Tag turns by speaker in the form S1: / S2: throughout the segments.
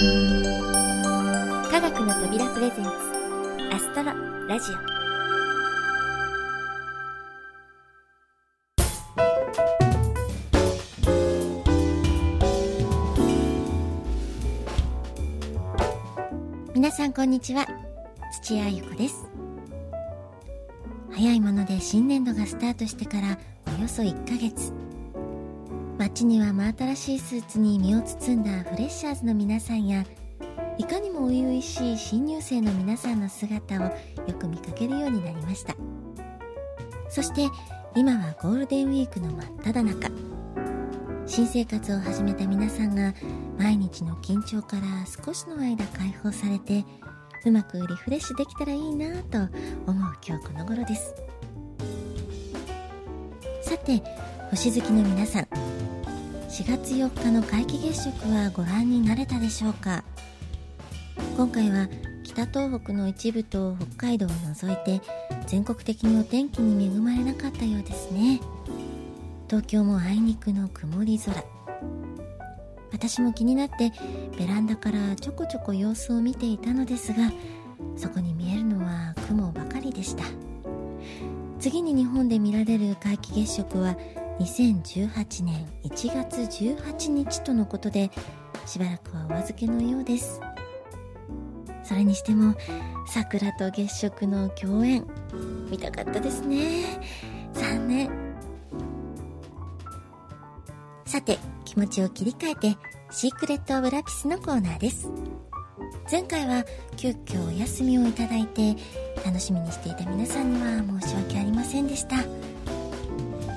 S1: 科学の扉プレゼンツアストロラジオ。皆さんこんにちは。土屋ゆ子です。早いもので新年度がスタートしてからおよそ1ヶ月。街には真新しいスーツに身を包んだフレッシャーズの皆さんやいかにも初々しい新入生の皆さんの姿をよく見かけるようになりました。そして今はゴールデンウィークの真っ只中。新生活を始めた皆さんが毎日の緊張から少しの間解放されてうまくリフレッシュできたらいいなと思う今日この頃です。さて星好きの皆さん。4月4日の皆既月食はご覧になれたでしょうか？今回は北東北の一部と北海道を除いて全国的にお天気に恵まれなかったようですね。東京もあいにくの曇り空。私も気になってベランダからちょこちょこ様子を見ていたのですがそこに見えるのは雲ばかりでした。次に日本で見られる皆既月食は2018年1月18日とのことでしばらくはお預けのようですそれにしても桜と月食の共演見たかったですね残念さて、気持ちを切り替えて、シークレット・オブ・ラピスのコーナーです。前回は急遽お休みをいただいて、楽しみにしていた皆さんには申し訳ありませんでした。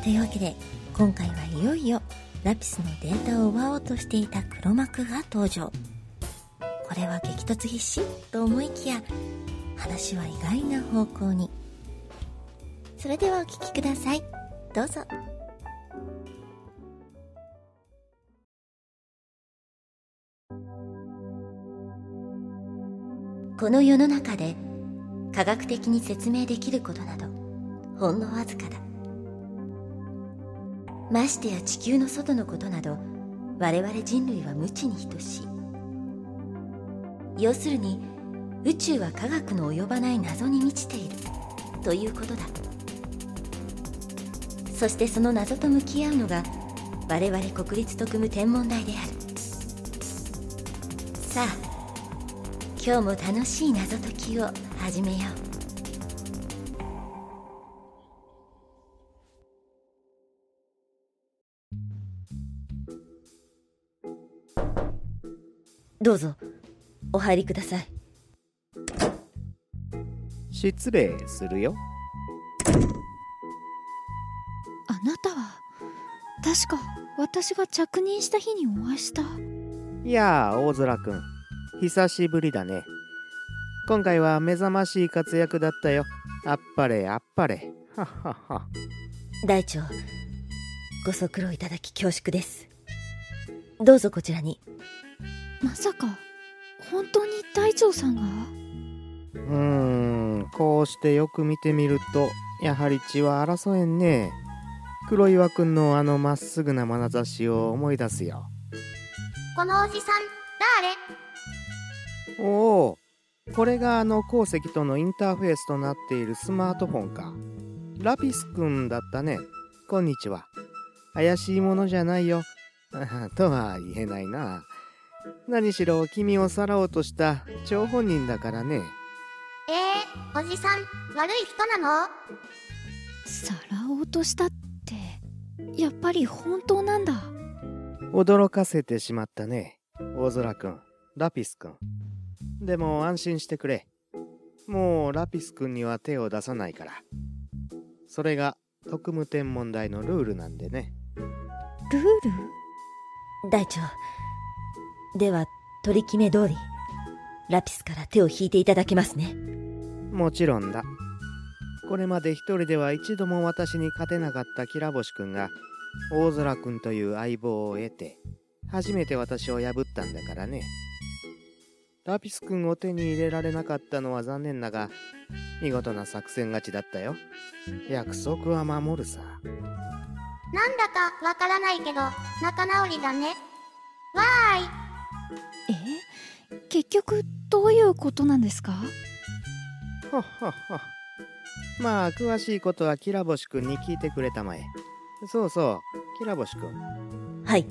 S1: というわけで、今回はいよいよ、ラピスのデータを奪おうとしていた黒幕が登場。これは激突必至と思いきや、話は意外な方向に。それではお聴きください。どうぞ。この世の中で科学的に説明できることなどほんのわずかだましてや地球の外のことなど我々人類は無知に等しい。要するに宇宙は科学の及ばない謎に満ちている。ということだ。そしてその謎と向き合うのが我々国立特務天文台である。さあ今日も楽しい謎解きを始めよう。どうぞお入りください
S2: 失礼するよ
S3: あなたは確か私が着任した日にお会いした
S2: いやあ大空くん久しぶりだね。今回は目覚ましい活躍だったよ。あっぱれあっぱれ。はっはっは。
S1: 大長、ご足労いただき恐縮です。どうぞこちらに。
S3: まさか、本当に大長さんが？
S2: うーん、こうしてよく見てみると、やはり血は争えんね。黒岩くんのあのまっすぐな眼差しを思い出すよ。
S4: このおじさん、誰？
S2: おおこれがあの鉱石とのインターフェースとなっているスマートフォンか。ラピスくんだったね。こんにちは。怪しいものじゃないよ。とは言えないな何しろ君をさらおうとした張本人だからね
S4: えー、おじさん悪い人なの？
S3: さらおうとしたってやっぱり本当なんだ
S2: 驚かせてしまったね大空くんラピスくんでも安心してくれ。もうラピス君には手を出さないから。それが特務天文台のルールなんでね。
S3: ルール？
S1: 大長。では、取り決め通り、ラピスから手を引いていただけますね。
S2: もちろんだ。これまで一人では一度も私に勝てなかったキラボシ君が、大空君という相棒を得て、初めて私を破ったんだからね。ラピス君を手に入れられなかったのは残念だが、見事な作戦勝ちだったよ。約束は守るさ。なん
S4: だかわからないけど、仲直りだね。
S3: え結局どういうことなんですか？
S2: ほっほっほ。まあ詳しいことはキラボシ君に聞いてくれたまえ。そうそうキラボシ君。
S5: はい。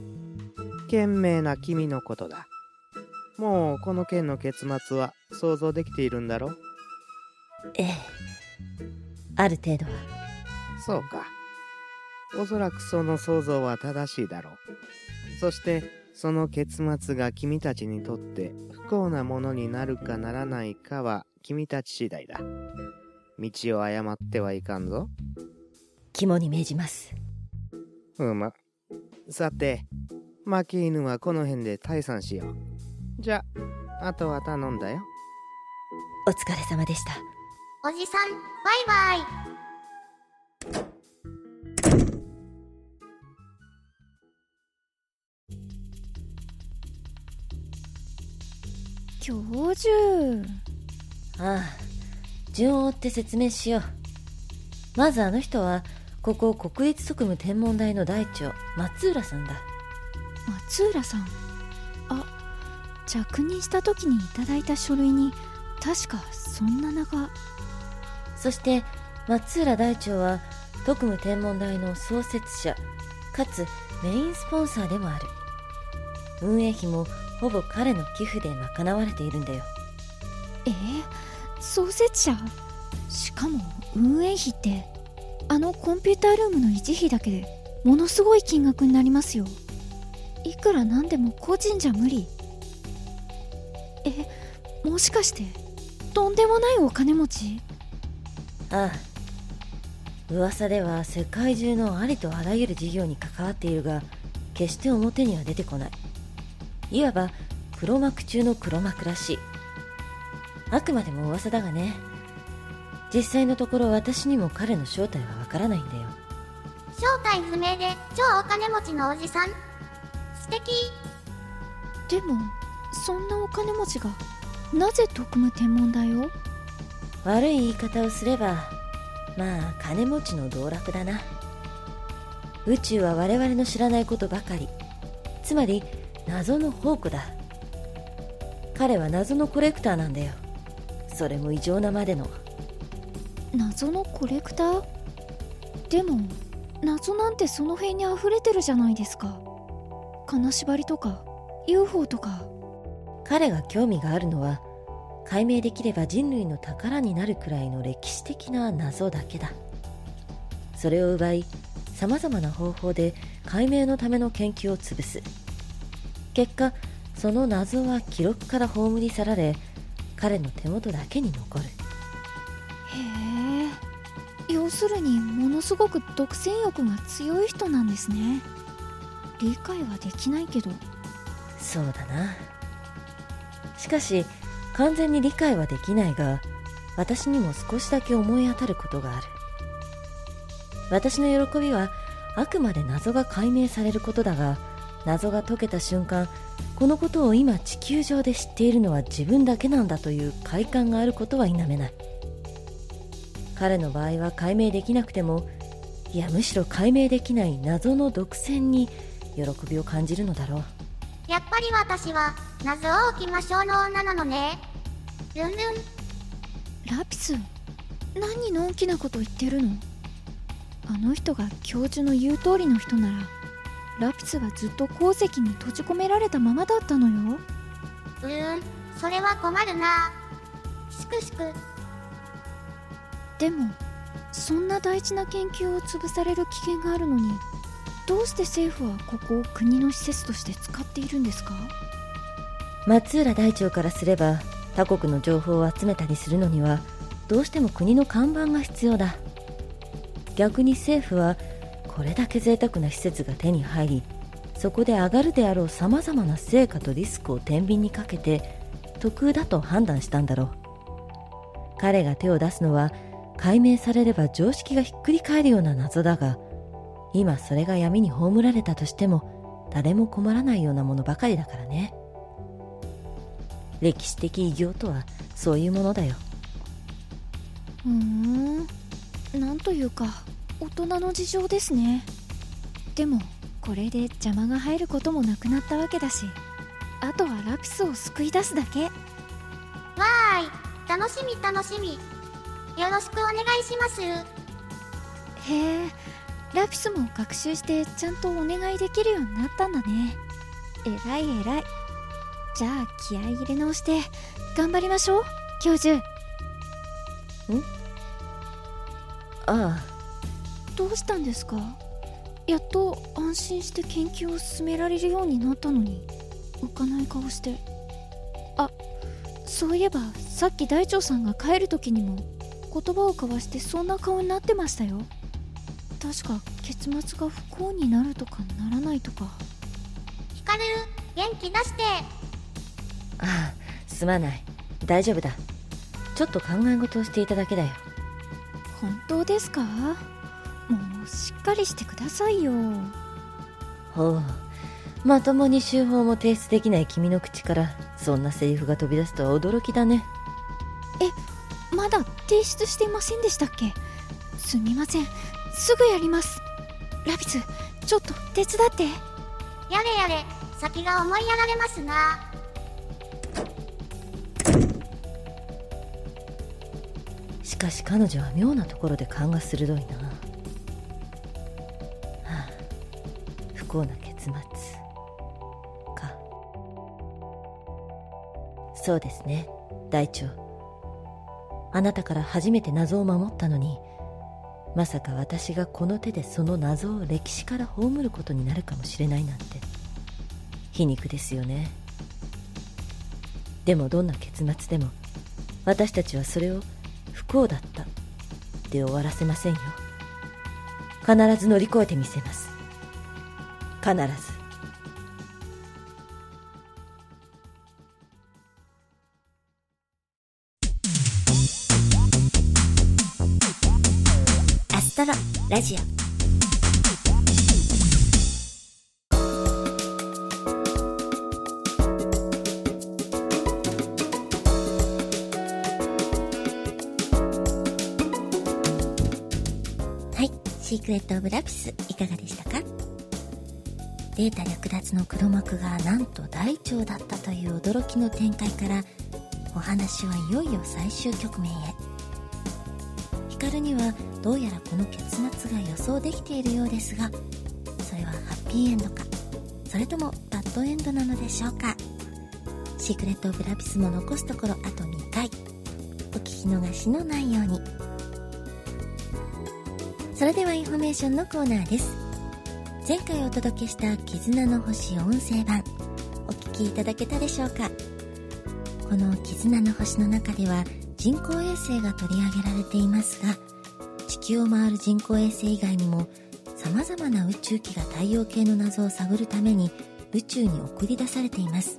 S2: 賢明な君のことだ。もうこの件の結末は想像できているんだろ？
S5: ええ。ある程度は。
S2: そうか。おそらくその想像は正しいだろう。そしてその結末が君たちにとって不幸なものになるかならないかは君たち次第だ。道を誤ってはいかんぞ。
S5: 肝に銘じます。
S2: うま。さて負け犬はこの辺で退散しよう。じゃあとは頼んだよ。
S5: お疲れ様でした。
S4: おじさん、バイバイ。
S3: 教授
S5: ああ順を追って説明しよう。まずあの人はここ国立特務天文台の台長松浦さんだ。
S3: 松浦さん？あ着任した時にいただいた書類に確かそんな名が。
S5: そして松浦台長は特務天文台の創設者かつメインスポンサーでもある。運営費もほぼ彼の寄付で賄われているんだよ。
S3: えー、創設者？しかも運営費ってあのコンピュータールームの維持費だけでものすごい金額になりますよ。いくらなんでも個人じゃ無理。えもしかしてとんでもないお金持ち？
S5: ああ。噂では世界中のありとあらゆる事業に関わっているが決して表には出てこないいわば黒幕中の黒幕らしい。あくまでも噂だがね。実際のところ私にも彼の正体はわからないんだよ。
S4: 正体不明で超お金持ちのおじさん。素敵。
S3: でもそんなお金持ちがなぜ特務天文台を？
S5: 悪い言い方をすればまあ金持ちの道楽だな。宇宙は我々の知らないことばかり。つまり謎の宝庫だ。彼は謎のコレクターなんだよ。それも異常なまでの。
S3: 謎のコレクター？でも謎なんてその辺に溢れてるじゃないですか。金縛りとか UFO とか。
S5: 彼が興味があるのは解明できれば人類の宝になるくらいの歴史的な謎だけだ。それを奪い様々な方法で解明のための研究を潰す結果その謎は記録から葬り去られ彼の手元だけに残る。
S3: へえ。要するにものすごく独占欲が強い人なんですね。理解はできないけど。
S5: そうだな。しかし完全に理解はできないが私にも少しだけ思い当たることがある。私の喜びはあくまで謎が解明されることだが謎が解けた瞬間このことを今地球上で知っているのは自分だけなんだという快感があることは否めない彼の場合は解明できなくてもいやむしろ解明できない謎の独占に喜びを感じるのだろう
S4: やっぱり私は、謎を置きましょうの女なのね。ルンルン。
S3: ラピス何のんきなこと言ってるの？あの人が教授の言う通りの人ならラピスはずっと鉱石に閉じ込められたままだったのよ
S4: うーん、それは困るな。しくしく。
S3: でもそんな大事な研究を潰される危険があるのにどうして政府はここを国の施設として使っているんですか？
S5: 松浦大長からすれば他国の情報を集めたりするのにはどうしても国の看板が必要だ逆に政府はこれだけ贅沢な施設が手に入りそこで上がるであろうさまざまな成果とリスクを天秤にかけて得だと判断したんだろう。彼が手を出すのは解明されれば常識がひっくり返るような謎だが今それが闇に葬られたとしても誰も困らないようなものばかりだからね。歴史的偉業とはそういうものだよ。
S3: うーん。なんというか。大人の事情ですね。でもこれで邪魔が入ることもなくなったわけだしあとはラピスを救い出すだけ。
S4: わーい。楽しみ楽しみ。よろしくお願いします。
S3: へえラピスも学習してちゃんとお願いできるようになったんだね。えらいえらい。じゃあ気合い入れ直して頑張りましょう教授。
S1: ああ
S3: どうしたんですか？やっと安心して研究を進められるようになったのに浮かない顔して。あそういえばさっき大腸さんが帰る時にも言葉を交わしてそんな顔になってましたよ。確か結末が不幸になるとかならないとか。
S4: ヒカル元気出して。
S1: ああすまない。大丈夫だ。ちょっと考え事をしていただけだよ。
S3: 本当ですか？しっかりしてくださいよ。
S1: ほう。まともに手法も提出できない君の口からそんなセリフが飛び出すとは驚きだね。
S3: まだ提出していませんでしたっけ？すみません。すぐやります。ラピスちょっと手伝って。
S4: やれやれ。先が思いやられますな。
S1: しかし彼女は妙なところで勘が鋭いな、幸な結末か。そうですね。大腸あなたから初めて謎を守ったのにまさか私がこの手でその謎を歴史から葬ることになるかもしれないなんて。皮肉ですよね。でもどんな結末でも私たちはそれを不幸だったで終わらせませんよ。必ず乗り越えてみせます。必ず。アストロラジオ。はい、シークレット・オブ・ラピスいかがでしたか？データ略奪の黒幕がなんと大腸だったという驚きの展開からお話はいよいよ最終局面へ。ヒカルにはどうやらこの結末が予想できているようですがそれはハッピーエンドか？それともバッドエンドなのでしょうか？シークレット・オブ・ラピスも残すところあと2回。お聞き逃しのないように。それではインフォメーションのコーナーです。前回お届けした「絆の星」音声版お聞きいただけたでしょうか？この「絆の星」の中では人工衛星が取り上げられていますが地球を回る人工衛星以外にも様々な宇宙機が太陽系の謎を探るために宇宙に送り出されています。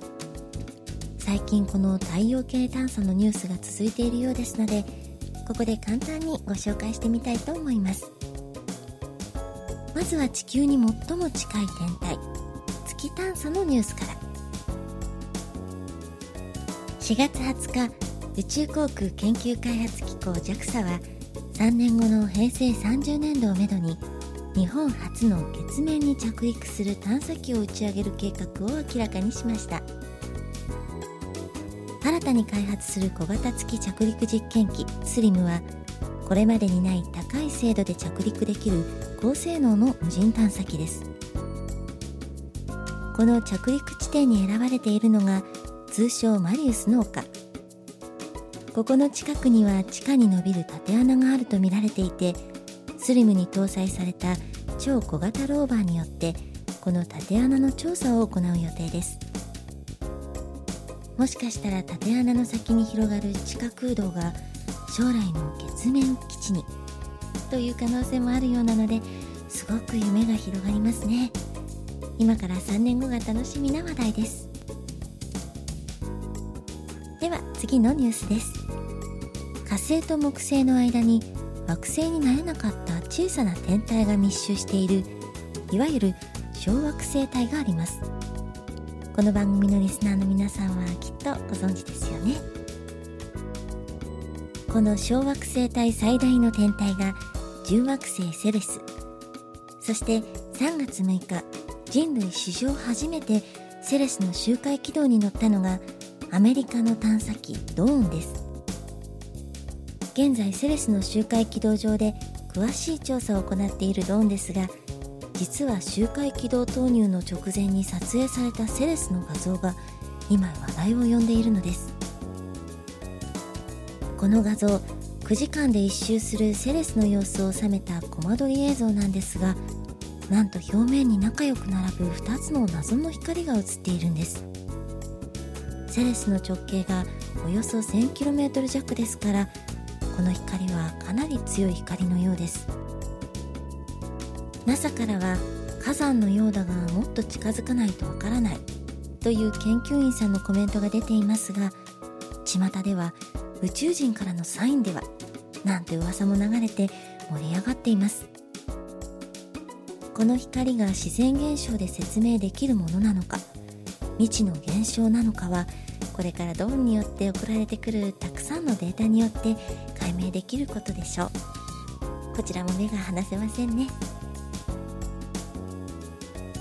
S1: 最近この太陽系探査のニュースが続いているようですのでここで簡単にご紹介してみたいと思います。まずは地球に最も近い天体月探査のニュースから。4月20日宇宙航空研究開発機構 JAXA は3年後の平成30年度をめどに日本初の月面に着陸する探査機を打ち上げる計画を明らかにしました。新たに開発する小型月着陸実験機スリムはこれまでにない高い精度で着陸できる高性能の無人探査機です。この着陸地点に選ばれているのが通称マリウスの丘ここの近くには地下に伸びる縦穴があると見られていてスリムに搭載された超小型ローバーによってこの縦穴の調査を行う予定です。もしかしたら縦穴の先に広がる地下空洞が将来の月面基地にという可能性もあるようなのですごく夢が広がりますね。今から3年後が楽しみな話題です。では次のニュースです。火星と木星の間に惑星になれなかった小さな天体が密集しているいわゆる小惑星帯があります。この番組のリスナーの皆さんはきっとご存知ですよね。この小惑星帯最大の天体が重惑星セレス。そして3月6日人類史上初めてセレスの周回軌道に乗ったのがアメリカの探査機ドーンです。現在セレスの周回軌道上で詳しい調査を行っているドーンですが実は周回軌道投入の直前に撮影されたセレスの画像が今話題を呼んでいるのです。この画像9時間で一周するセレスの様子を収めたコマ撮り映像なんですがなんと表面に仲良く並ぶ2つの謎の光が映っているんです。セレスの直径がおよそ 1000km 弱ですからこの光はかなり強い光のようです。NASA からは火山のようだがもっと近づかないとわからないという研究員さんのコメントが出ていますが巷では宇宙人からのサインではなんて噂も流れて盛り上がっています。この光が自然現象で説明できるものなのか未知の現象なのかはこれからドーンによって送られてくるたくさんのデータによって解明できることでしょう。こちらも目が離せませんね。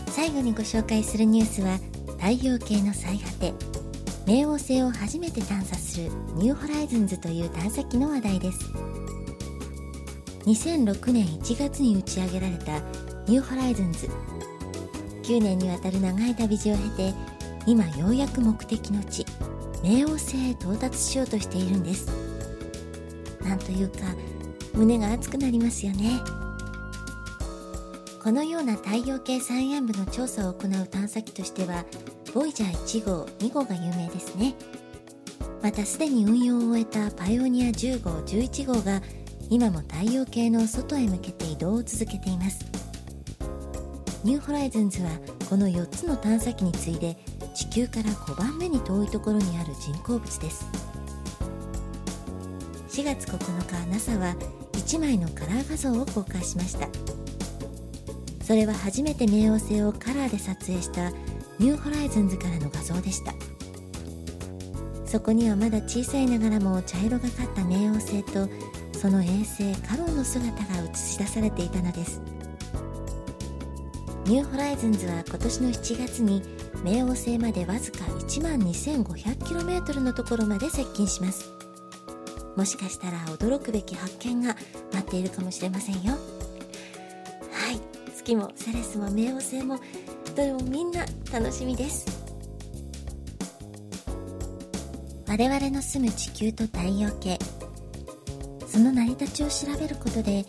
S1: 最後にご紹介するニュースは太陽系の最果て。冥王星を初めて探査するニューホライズンズという探査機の話題です。2006年1月に打ち上げられたニューホライズンズ。9年にわたる長い旅路を経て今ようやく目的の地冥王星へ到達しようとしているんです。なんというか胸が熱くなりますよね。このような太陽系最暗部の調査を行う探査機としてはボイジャー1号2号が有名ですね。またすでに運用を終えたパイオニア10号11号が今も太陽系の外へ向けて移動を続けています。ニューホライズンズはこの4つの探査機に次いで地球から5番目に遠いところにある人工物です。4月9日 NASA は1枚のカラー画像を公開しました。それは初めて冥王星をカラーで撮影したニューホライズンズからの画像でした。そこにはまだ小さいながらも茶色がかった冥王星とその衛星カロンの姿が映し出されていたのです。ニューホライズンズは今年の7月に冥王星までわずか1万 2500km のところまで接近します。もしかしたら驚くべき発見が待っているかもしれませんよ。はい。月もセレスも冥王星もどれもみんな楽しみです。我々の住む地球と太陽系その成り立ちを調べることで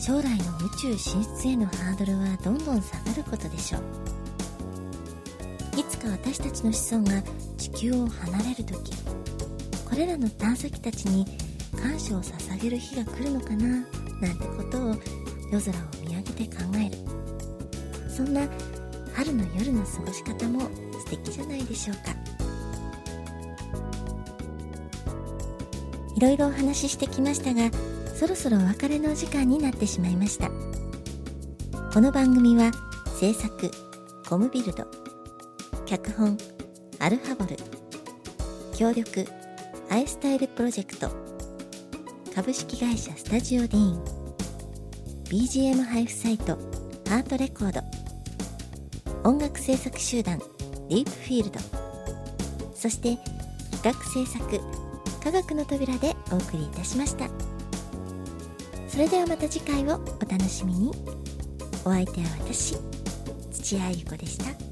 S1: 将来の宇宙進出へのハードルはどんどん下がることでしょう。いつか私たちの子孫が地球を離れる時これらの探査機たちに感謝を捧げる日が来るのかななんてことを夜空を見上げて考える。そんな春の夜の過ごし方も素敵じゃないでしょうか。いろいろお話ししてきましたがそろそろお別れのお時間になってしまいました。この番組は制作コムビルド脚本アルファボル協力アイスタイルプロジェクト株式会社スタジオディーン BGM 配布サイトハートレコード音楽制作集団ディープフィールド。そして企画制作科学の扉でお送りいたしました。それではまた次回をお楽しみに。お相手は私土屋ゆ子でした。